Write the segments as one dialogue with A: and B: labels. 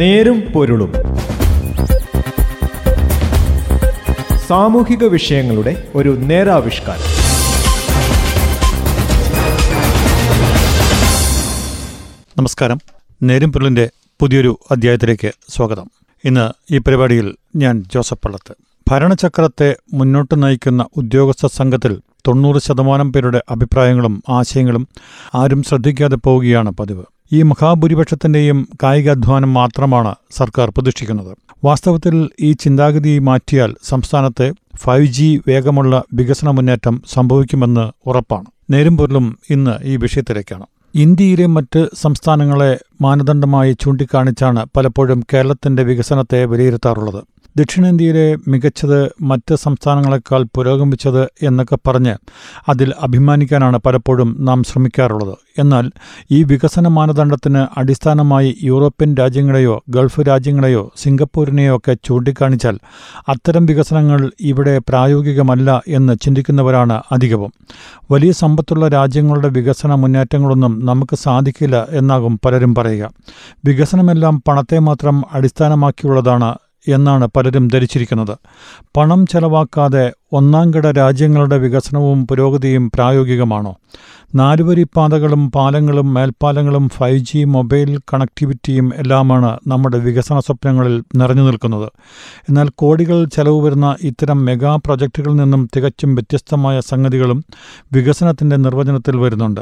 A: നേരും പൊരുളും. സാമൂഹിക വിഷയങ്ങളുടെ ഒരു നേരാവിഷ്കാരം.
B: നമസ്കാരം. നേരും പൊരുളിന്റെ പുതിയൊരു അധ്യായത്തിലേക്ക് സ്വാഗതം. ഇന്ന് ഈ പരിപാടിയിൽ ഞാൻ ജോസഫ് പള്ളത്ത്. ഭരണചക്രത്തെ മുന്നോട്ട് നയിക്കുന്ന ഉദ്യോഗസ്ഥ സംഘത്തിൽ തൊണ്ണൂറ് ശതമാനം പേരുടെ അഭിപ്രായങ്ങളും ആശയങ്ങളും ആരും ശ്രദ്ധിക്കാതെ പോവുകയാണ് പതിവ്. ഈ മഹാഭൂരിപക്ഷത്തിന്റെയും കായികാധ്വാനം മാത്രമാണ് സർക്കാർ പ്രതീക്ഷിക്കുന്നത് വാസ്തവത്തിൽ ഈ ചിന്താഗതി മാറ്റിയാൽ സംസ്ഥാനത്തെ ഫൈവ് ജി വേഗമുള്ള വികസന മുന്നേറ്റം സംഭവിക്കുമെന്ന് ഉറപ്പാണ്. നേരും പൊരുളും ഇന്ന് ഈ വിഷയത്തിലേക്കാണ്. ഇന്ത്യയിലെ മറ്റ് സംസ്ഥാനങ്ങളെ മാനദണ്ഡമായി ചൂണ്ടിക്കാണിച്ചാണ് പലപ്പോഴും കേരളത്തിന്റെ വികസനത്തെ വിലയിരുത്താറുള്ളത്. ദക്ഷിണേന്ത്യയിലെ മികച്ചത് മറ്റ് സംസ്ഥാനങ്ങളെക്കാൾ പുരോഗമിച്ചത് എന്നൊക്കെ പറഞ്ഞ് അതിൽ അഭിമാനിക്കാനാണ് പലപ്പോഴും നാം ശ്രമിക്കാറുള്ളത്. എന്നാൽ ഈ വികസന മാനദണ്ഡത്തിന് അടിസ്ഥാനമായി യൂറോപ്യൻ രാജ്യങ്ങളെയോ ഗൾഫ് രാജ്യങ്ങളെയോ സിംഗപ്പൂരിനെയോ ഒക്കെ ചൂണ്ടിക്കാണിച്ചാൽ അത്തരം വികസനങ്ങൾ ഇവിടെ പ്രായോഗികമല്ല എന്ന് ചിന്തിക്കുന്നവരാണ് അധികവും. വലിയ സമ്പത്തുള്ള രാജ്യങ്ങളുടെ വികസന മുന്നേറ്റങ്ങളൊന്നും നമുക്ക് സാധിക്കില്ല എന്നാകും പലരും പറയുക. വികസനമെല്ലാം പണത്തെ മാത്രം അടിസ്ഥാനമാക്കിയുള്ളതാണ് എന്നാണ് പലരും ധരിച്ചിരിക്കുന്നത്. പണം ചെലവാക്കാതെ ഒന്നാംകിട രാജ്യങ്ങളുടെ വികസനവും പുരോഗതിയും പ്രായോഗികമാണോ? നാലുവരി പാതകളും പാലങ്ങളും മേൽപ്പാലങ്ങളും ഫൈവ് ജി മൊബൈൽ കണക്ടിവിറ്റിയും എല്ലാമാണ് നമ്മുടെ വികസന സ്വപ്നങ്ങളിൽ നിറഞ്ഞു നിൽക്കുന്നത്. എന്നാൽ കോടികൾ ചെലവ് വരുന്ന ഇത്തരം മെഗാ പ്രൊജക്റ്റുകളിൽ നിന്നും തികച്ചും വ്യത്യസ്തമായ സംഗതികളും വികസനത്തിന്റെ നിർവചനത്തിൽ വരുന്നുണ്ട്.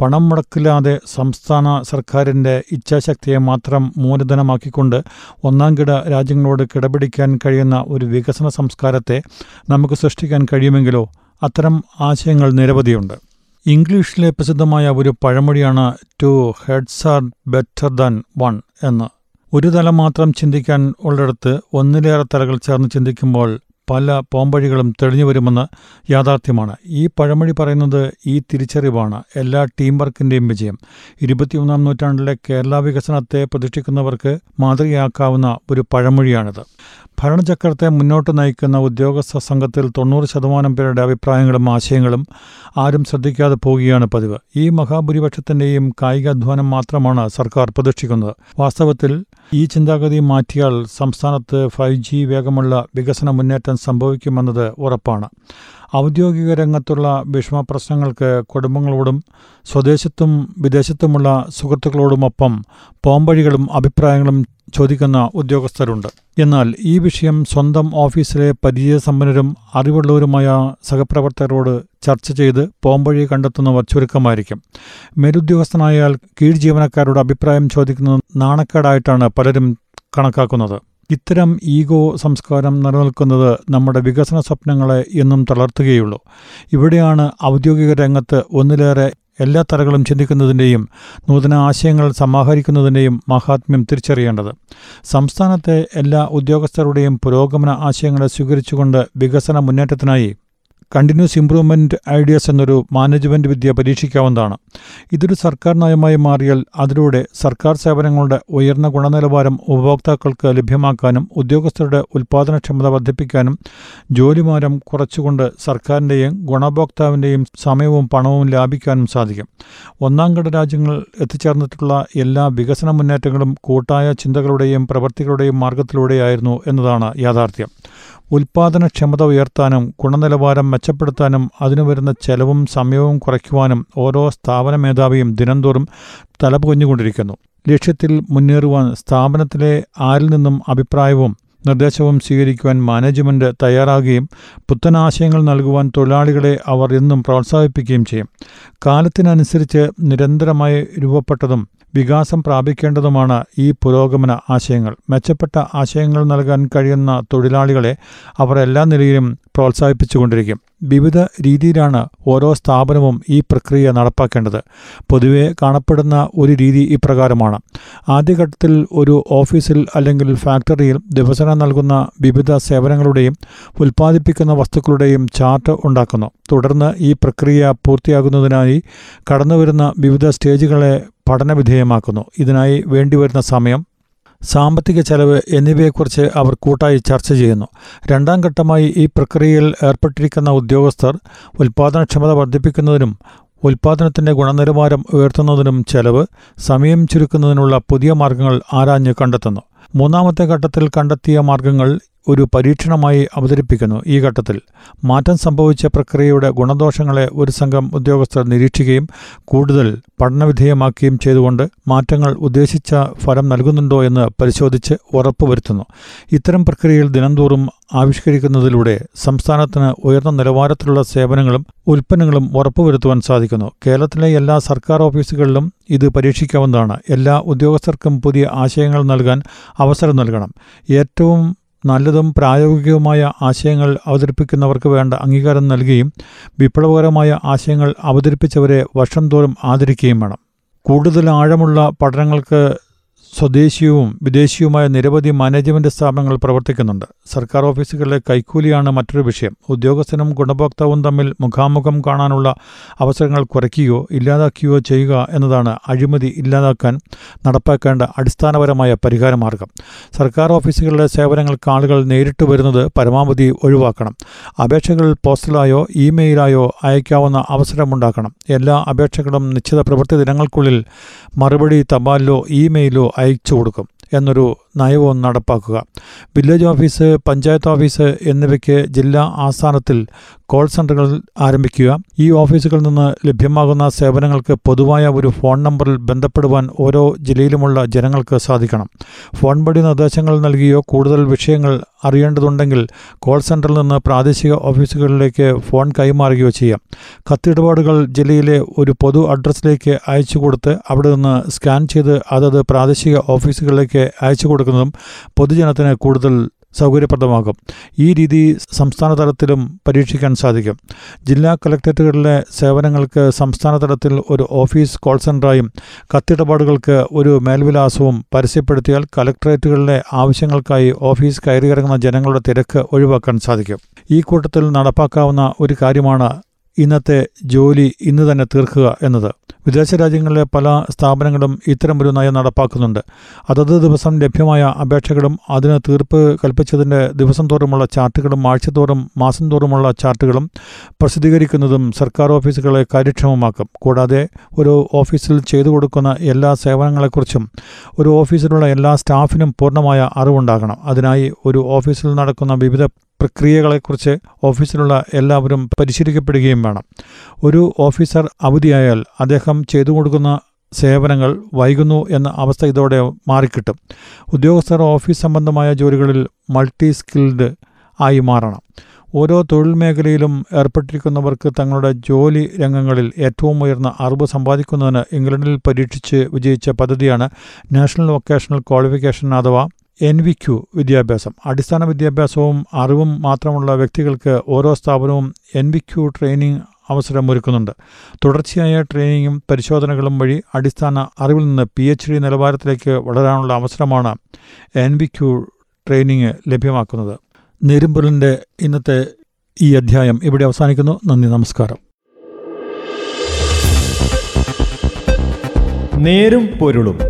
B: പണം മുടക്കില്ലാതെ സംസ്ഥാന സർക്കാരിന്റെ ഇച്ഛാശക്തിയെ മാത്രം മൂലധനമാക്കിക്കൊണ്ട് ഒന്നാംകിട രാജ്യങ്ങളോട് കിടപിടിക്കാൻ കഴിയുന്ന ഒരു വികസന സംസ്കാരത്തെ നമുക്ക് സൃഷ്ടിക്കാൻ കഴിയുമെങ്കിലോ അത്തരം ആശയങ്ങൾ നിരവധിയുണ്ട്. ഇംഗ്ലീഷിലെ പ്രസിദ്ധമായ ഒരു പഴമൊഴിയാണ് two heads are better than one എന്ന്. ഒരു തല മാത്രം ചിന്തിക്കാൻ ഉള്ളിടത്ത് ഒന്നിലേറെ തലകൾ ചേർന്ന് ചിന്തിക്കുമ്പോൾ പല പോംവഴികളും തെളിഞ്ഞു വരുമെന്ന് യാഥാർത്ഥ്യമാണ്. ഈ പഴമൊഴി പറയുന്നത് ഈ തിരിച്ചറിവാണ്. എല്ലാ ടീം വർക്കിന്റെയും വിജയം. ഇരുപത്തിയൊന്നാം നൂറ്റാണ്ടിലെ കേരള വികസനത്തെ പ്രതീക്ഷിക്കുന്നവർക്ക് മാതൃകയാക്കാവുന്ന ഒരു പഴമൊഴിയാണിത്. ഭരണചക്രത്തെ മുന്നോട്ട് നയിക്കുന്ന ഉദ്യോഗസ്ഥ സംഘത്തിൽ തൊണ്ണൂറ് ശതമാനം പേരുടെ അഭിപ്രായങ്ങളും ആശയങ്ങളും ആരും ശ്രദ്ധിക്കാതെ പോവുകയാണ് പതിവ്. ഈ മഹാഭൂരിപക്ഷത്തിന്റെയും കായികാധ്വാനം മാത്രമാണ് സർക്കാർ പ്രതീക്ഷിക്കുന്നത് വാസ്തവത്തിൽ ഈ ചിന്താഗതി മാറ്റിയാൽ സംസ്ഥാനത്ത് ഫൈവ് ജി വേഗമുള്ള വികസന മുന്നേറ്റം സംഭവിക്കുമെന്നത് ഉറപ്പാണ്. ഔദ്യോഗിക രംഗത്തുള്ള വിഷമപ്രശ്നങ്ങൾക്ക് കുടുംബങ്ങളോടും സ്വദേശത്തും വിദേശത്തുമുള്ള സുഹൃത്തുക്കളോടുമൊപ്പം പോംവഴികളും അഭിപ്രായങ്ങളും ചോദിക്കുന്ന ഉദ്യോഗസ്ഥരുണ്ട്. എന്നാൽ ഈ വിഷയം സ്വന്തം ഓഫീസിലെ പരിചയസമ്പന്നരും അറിവുള്ളവരുമായ സഹപ്രവർത്തകരോട് ചർച്ച ചെയ്ത് പോംവഴി കണ്ടെത്തുന്നവർ ചുരുക്കമായിരിക്കും. മേലുദ്യോഗസ്ഥനായാൽ കീഴ് ജീവനക്കാരുടെ അഭിപ്രായം ചോദിക്കുന്നത് നാണക്കേടായിട്ടാണ് പലരും കണക്കാക്കുന്നത്. ഇത്തരം ഈഗോ സംസ്കാരം നിലനിൽക്കുന്നത് നമ്മുടെ വികസന സ്വപ്നങ്ങളെ എന്നും തളർത്തുകയുള്ളൂ. ഇവിടെയാണ് ഔദ്യോഗിക രംഗത്ത് ഒന്നിലേറെ എല്ലാ തലകളും ചിന്തിക്കുന്നതിന്റെയും നൂതന ആശയങ്ങൾ സമാഹരിക്കുന്നതിന്റെയും മഹാത്മ്യം തിരിച്ചറിയേണ്ടത്. സംസ്ഥാനത്തെ എല്ലാ ഉദ്യോഗസ്ഥരുടെയും പുരോഗമന ആശയങ്ങളെ സ്വീകരിച്ചുകൊണ്ട് വികസന മുന്നേറ്റത്തിനായി കണ്ടിന്യൂസ് ഇംപ്രൂവ്മെന്റ് ഐഡിയാസ് എന്നൊരു മാനേജ്മെന്റ് വിദ്യ പരീക്ഷിക്കാവുന്നതാണ്. ഇതൊരു സർക്കാർ നയമായി മാറിയാൽ അതിലൂടെ സർക്കാർ സേവനങ്ങളുടെ ഉയർന്ന ഗുണനിലവാരം ഉപഭോക്താക്കൾക്ക് ലഭ്യമാക്കാനും ഉദ്യോഗസ്ഥരുടെ ഉൽപ്പാദനക്ഷമത വർദ്ധിപ്പിക്കാനും ജോലിമാരം കുറച്ചുകൊണ്ട് സർക്കാരിന്റെയും ഗുണഭോക്താവിന്റെയും സമയവും പണവും ലാഭിക്കാനും സാധിക്കും. ഒന്നാം ഘട്ട രാജ്യങ്ങൾ എത്തിച്ചേർന്നിട്ടുള്ള എല്ലാ വികസന മുന്നേറ്റങ്ങളും കൂട്ടായ ചിന്തകളുടെയും പ്രവൃത്തികളുടെയും മാർഗത്തിലൂടെയായിരുന്നു എന്നതാണ് യാഥാർത്ഥ്യം. ഉൽപാദനക്ഷമത ഉയർത്താനും ഗുണനിലവാരം മെച്ചപ്പെടുത്താനും അതിനു വരുന്ന ചെലവും സമയവും കുറയ്ക്കുവാനും ഓരോ സ്ഥാപന മേധാവിയും ദിനംതോറും തലപുകഞ്ഞുകൊണ്ടിരിക്കുന്നു. ലക്ഷ്യത്തിൽ മുന്നേറുവാൻ സ്ഥാപനത്തിലെ ആരിൽ നിന്നും അഭിപ്രായവും നിർദ്ദേശവും സ്വീകരിക്കുവാൻ മാനേജ്മെന്റ് തയ്യാറാകുകയും പുത്തനാശയങ്ങൾ നൽകുവാൻ തൊഴിലാളികളെ അവർ എന്നും പ്രോത്സാഹിപ്പിക്കുകയും ചെയ്യും. കാലത്തിനനുസരിച്ച് നിരന്തരമായി രൂപപ്പെട്ടതും വികാസം പ്രാപിക്കേണ്ടതുമാണ് ഈ പുരോഗമന ആശയങ്ങൾ. മെച്ചപ്പെട്ട ആശയങ്ങൾ നൽകാൻ കഴിയുന്ന തൊഴിലാളികളെ അവർ എല്ലാ നിലയിലും പ്രോത്സാഹിപ്പിച്ചുകൊണ്ടിരിക്കും. വിവിധ രീതിയിലാണ് ഓരോ സ്ഥാപനവും ഈ പ്രക്രിയ നടപ്പാക്കേണ്ടത്. പൊതുവെ കാണപ്പെടുന്ന ഒരു രീതി ഇപ്രകാരമാണ്. ആദ്യഘട്ടത്തിൽ ഒരു ഓഫീസിൽ അല്ലെങ്കിൽ ഫാക്ടറിയിൽ ദിവസേന നൽകുന്ന വിവിധ സേവനങ്ങളുടെയും ഉൽപ്പാദിപ്പിക്കുന്ന വസ്തുക്കളുടെയും ചാർട്ട് ഉണ്ടാക്കുന്നു. തുടർന്ന് ഈ പ്രക്രിയ പൂർത്തിയാകുന്നതിനായി കടന്നുവരുന്ന വിവിധ സ്റ്റേജുകളെ പഠനവിധേയമാക്കുന്നു. ഇതിനായി വേണ്ടിവരുന്ന സമയം സാമ്പത്തിക ചെലവ് എന്നിവയെക്കുറിച്ച് അവർ കൂട്ടായി ചർച്ച ചെയ്യുന്നു. രണ്ടാം ഘട്ടമായി ഈ പ്രക്രിയയിൽ ഏർപ്പെട്ടിരിക്കുന്ന ഉദ്യോഗസ്ഥർ ഉൽപ്പാദനക്ഷമത വർദ്ധിപ്പിക്കുന്നതിനും ഉൽപാദനത്തിന്റെ ഗുണനിലവാരം ഉയർത്തുന്നതിനും ചെലവ് സമയം ചുരുക്കുന്നതിനുള്ള പുതിയ മാർഗങ്ങൾ ആരാഞ്ഞ് കണ്ടെത്തുന്നു. മൂന്നാമത്തെ ഘട്ടത്തിൽ കണ്ടെത്തിയ മാർഗങ്ങൾ ഒരു പരീക്ഷണമായി അവതരിപ്പിക്കുന്നു. ഈ ഘട്ടത്തിൽ മാറ്റം സംഭവിച്ച പ്രക്രിയയുടെ ഗുണദോഷങ്ങളെ ഒരു സംഘം ഉദ്യോഗസ്ഥർ നിരീക്ഷിക്കുകയും കൂടുതൽ പഠനവിധേയമാക്കുകയും ചെയ്തുകൊണ്ട് മാറ്റങ്ങൾ ഉദ്ദേശിച്ച ഫലം നൽകുന്നുണ്ടോ എന്ന് പരിശോധിച്ച് ഉറപ്പുവരുത്തുന്നു ഇത്തരം പ്രക്രിയയിൽ ദിനംതോറും ആവിഷ്കരിക്കുന്നതിലൂടെ സംസ്ഥാനത്തിന് ഉയർന്ന നിലവാരത്തിലുള്ള സേവനങ്ങളും ഉൽപ്പന്നങ്ങളും ഉറപ്പുവരുത്തുവാൻ സാധിക്കുന്നു. കേരളത്തിലെ എല്ലാ സർക്കാർ ഓഫീസുകളിലും ഇത് പരീക്ഷിക്കാവുന്നതാണ്. എല്ലാ ഉദ്യോഗസ്ഥർക്കും പുതിയ ആശയങ്ങൾ നൽകാൻ അവസരം നൽകണം. ഏറ്റവും നല്ലതും പ്രായോഗികവുമായ ആശയങ്ങൾ അവതരിപ്പിക്കുന്നവർക്ക് വേണ്ട അംഗീകാരം നൽകുകയും വിപ്ലവകരമായ ആശയങ്ങൾ അവതരിപ്പിച്ചവരെ വർഷം തോറും ആദരിക്കുകയും വേണം. കൂടുതൽ ആഴമുള്ള പഠനങ്ങൾക്ക് സ്വദേശീയവും വിദേശീയവുമായ നിരവധി മാനേജ്മെന്റ് സ്ഥാപനങ്ങൾ പ്രവർത്തിക്കുന്നുണ്ട്. സർക്കാർ ഓഫീസുകളിലെ കൈക്കൂലിയാണ് മറ്റൊരു വിഷയം. ഉദ്യോഗസ്ഥനും ഗുണഭോക്താവും തമ്മിൽ മുഖാമുഖം കാണാനുള്ള അവസരങ്ങൾ കുറയ്ക്കുകയോ ഇല്ലാതാക്കുകയോ ചെയ്യുക എന്നതാണ് അഴിമതി ഇല്ലാതാക്കാൻ നടപ്പാക്കേണ്ട അടിസ്ഥാനപരമായ പരിഹാരമാർഗം. സർക്കാർ ഓഫീസുകളിലെ സേവനങ്ങൾക്ക് ആളുകൾ നേരിട്ട് വരുന്നത് പരമാവധി ഒഴിവാക്കണം. അപേക്ഷകൾ പോസ്റ്റലായോ ഇമെയിലായോ അയക്കാവുന്ന അവസരമുണ്ടാക്കണം. എല്ലാ അപേക്ഷകളും നിശ്ചിത പ്രവൃത്തി ദിനങ്ങൾക്കുള്ളിൽ മറുപടി തപാലിലോ ഇമെയിലോ അയച്ചു കൊടുക്കും എന്നൊരു നയവും നടപ്പാക്കുക. വില്ലേജ് ഓഫീസ് പഞ്ചായത്ത് ഓഫീസ് എന്നിവയ്ക്ക് ജില്ലാ ആസ്ഥാനത്തിൽ കോൾ സെന്ററുകൾ ആരംഭിക്കുക. ഈ ഓഫീസുകളിൽ നിന്ന് ലഭ്യമാകുന്ന സേവനങ്ങൾക്ക് പൊതുവായ ഒരു ഫോൺ നമ്പറിൽ ബന്ധപ്പെടുവാൻ ഓരോ ജില്ലയിലുമുള്ള ജനങ്ങൾക്ക് സാധിക്കണം. ഫോൺ വഴി നിർദ്ദേശങ്ങൾ നൽകിയോ കൂടുതൽ വിഷയങ്ങൾ അറിയേണ്ടതുണ്ടെങ്കിൽ കോൾ സെന്ററിൽ നിന്ന് പ്രാദേശിക ഓഫീസുകളിലേക്ക് ഫോൺ കൈമാറുകയോ ചെയ്യാം. കത്തിടപാടുകൾ ജില്ലയിലെ ഒരു പൊതു അഡ്രസ്സിലേക്ക് അയച്ചു കൊടുത്ത് അവിടെ നിന്ന് സ്കാൻ ചെയ്ത് അതത് പ്രാദേശിക ഓഫീസുകളിലേക്ക് അയച്ചു കൊടുക്കുന്നതും പൊതുജനത്തിന് കൂടുതൽ സൗകര്യപ്രദമാകും. ഈ രീതി സംസ്ഥാന തലത്തിലും പരീക്ഷിക്കാൻ സാധിക്കും. ജില്ലാ കളക്ടറേറ്റുകളിലെ സേവനങ്ങൾക്ക് സംസ്ഥാന തലത്തിൽ ഒരു ഓഫീസ് കോൾ സെന്ററായും കത്തിടപാടുകൾക്ക് ഒരു മേൽവിലാസവും പരസ്യപ്പെടുത്തിയാൽ കളക്ടറേറ്റുകളിലെ ആവശ്യങ്ങൾക്കായി ഓഫീസ് കയറിയിറങ്ങുന്ന ജനങ്ങളുടെ തിരക്ക് ഒഴിവാക്കാൻ സാധിക്കും. ഈ കൂട്ടത്തിൽ നടപ്പാക്കാവുന്ന ഒരു കാര്യമാണ് ഇന്നത്തെ ജോലി ഇന്ന് തന്നെ തീർക്കുക എന്നത്. വിദേശ രാജ്യങ്ങളിലെ പല സ്ഥാപനങ്ങളും ഇത്തരമൊരു നയം നടപ്പാക്കുന്നുണ്ട്. അതത് ദിവസം ലഭ്യമായ അപേക്ഷകളും അതിന് തീർപ്പ് കൽപ്പിച്ചതിന്റെ ദിവസം തോറുമുള്ള ചാർട്ടുകളും ആഴ്ചതോറും മാസം തോറുമുള്ള ചാർട്ടുകളും പ്രസിദ്ധീകരിക്കുന്നതും സർക്കാർ ഓഫീസുകളെ കാര്യക്ഷമമാക്കും. കൂടാതെ ഒരു ഓഫീസിൽ ചെയ്തു കൊടുക്കുന്ന എല്ലാ സേവനങ്ങളെക്കുറിച്ചും ഒരു ഓഫീസിലുള്ള എല്ലാ സ്റ്റാഫിനും പൂർണമായ അറിവുണ്ടാകണം. അതിനായി ഒരു ഓഫീസിൽ നടക്കുന്ന വിവിധ പ്രക്രിയകളെക്കുറിച്ച് ഓഫീസിലുള്ള എല്ലാവരും പരിശീലിക്കപ്പെടുകയും വേണം. ഒരു ഓഫീസർ അവധിയായാൽ അദ്ദേഹം ചെയ്തു കൊടുക്കുന്ന സേവനങ്ങൾ വൈകുന്നു എന്ന അവസ്ഥ ഇതോടെ മാറിക്കിട്ടും. ഉദ്യോഗസ്ഥർ ഓഫീസ് സംബന്ധമായ ജോലികളിൽ മൾട്ടി സ്കിൽഡ് ആയി മാറണം. ഓരോ തൊഴിൽ മേഖലയിലും ഏർപ്പെട്ടിരിക്കുന്നവർക്ക് തങ്ങളുടെ ജോലി രംഗങ്ങളിൽ ഏറ്റവും ഉയർന്ന അറിവ് സമ്പാദിക്കുന്നതിന് ഇംഗ്ലണ്ടിൽ പരീക്ഷിച്ച് വിജയിച്ച പദ്ധതിയാണ് നാഷണൽ വൊക്കേഷണൽ ക്വാളിഫിക്കേഷൻ അഥവാ എൻ വി ക്യു വിദ്യാഭ്യാസം. അടിസ്ഥാന വിദ്യാഭ്യാസവും അറിവും മാത്രമുള്ള വ്യക്തികൾക്ക് ഓരോ സ്ഥാപനവും എൻ വി ക്യു ട്രെയിനിങ് അവസരമൊരുക്കുന്നുണ്ട് തുടർച്ചയായ ട്രെയിനിങ്ങും പരിശോധനകളും വഴി അടിസ്ഥാന അറിവിൽ നിന്ന് പി എച്ച് ഡി നിലവാരത്തിലേക്ക് വളരാനുള്ള അവസരമാണ് എൻ വി ക്യു ട്രെയിനിങ് ലഭ്യമാക്കുന്നത്. നേരുംപൊരുളിന്റെ ഇന്നത്തെ ഈ അധ്യായം ഇവിടെ അവസാനിക്കുന്നു. നന്ദി നമസ്കാരം.
A: നേരും പൊരുളും.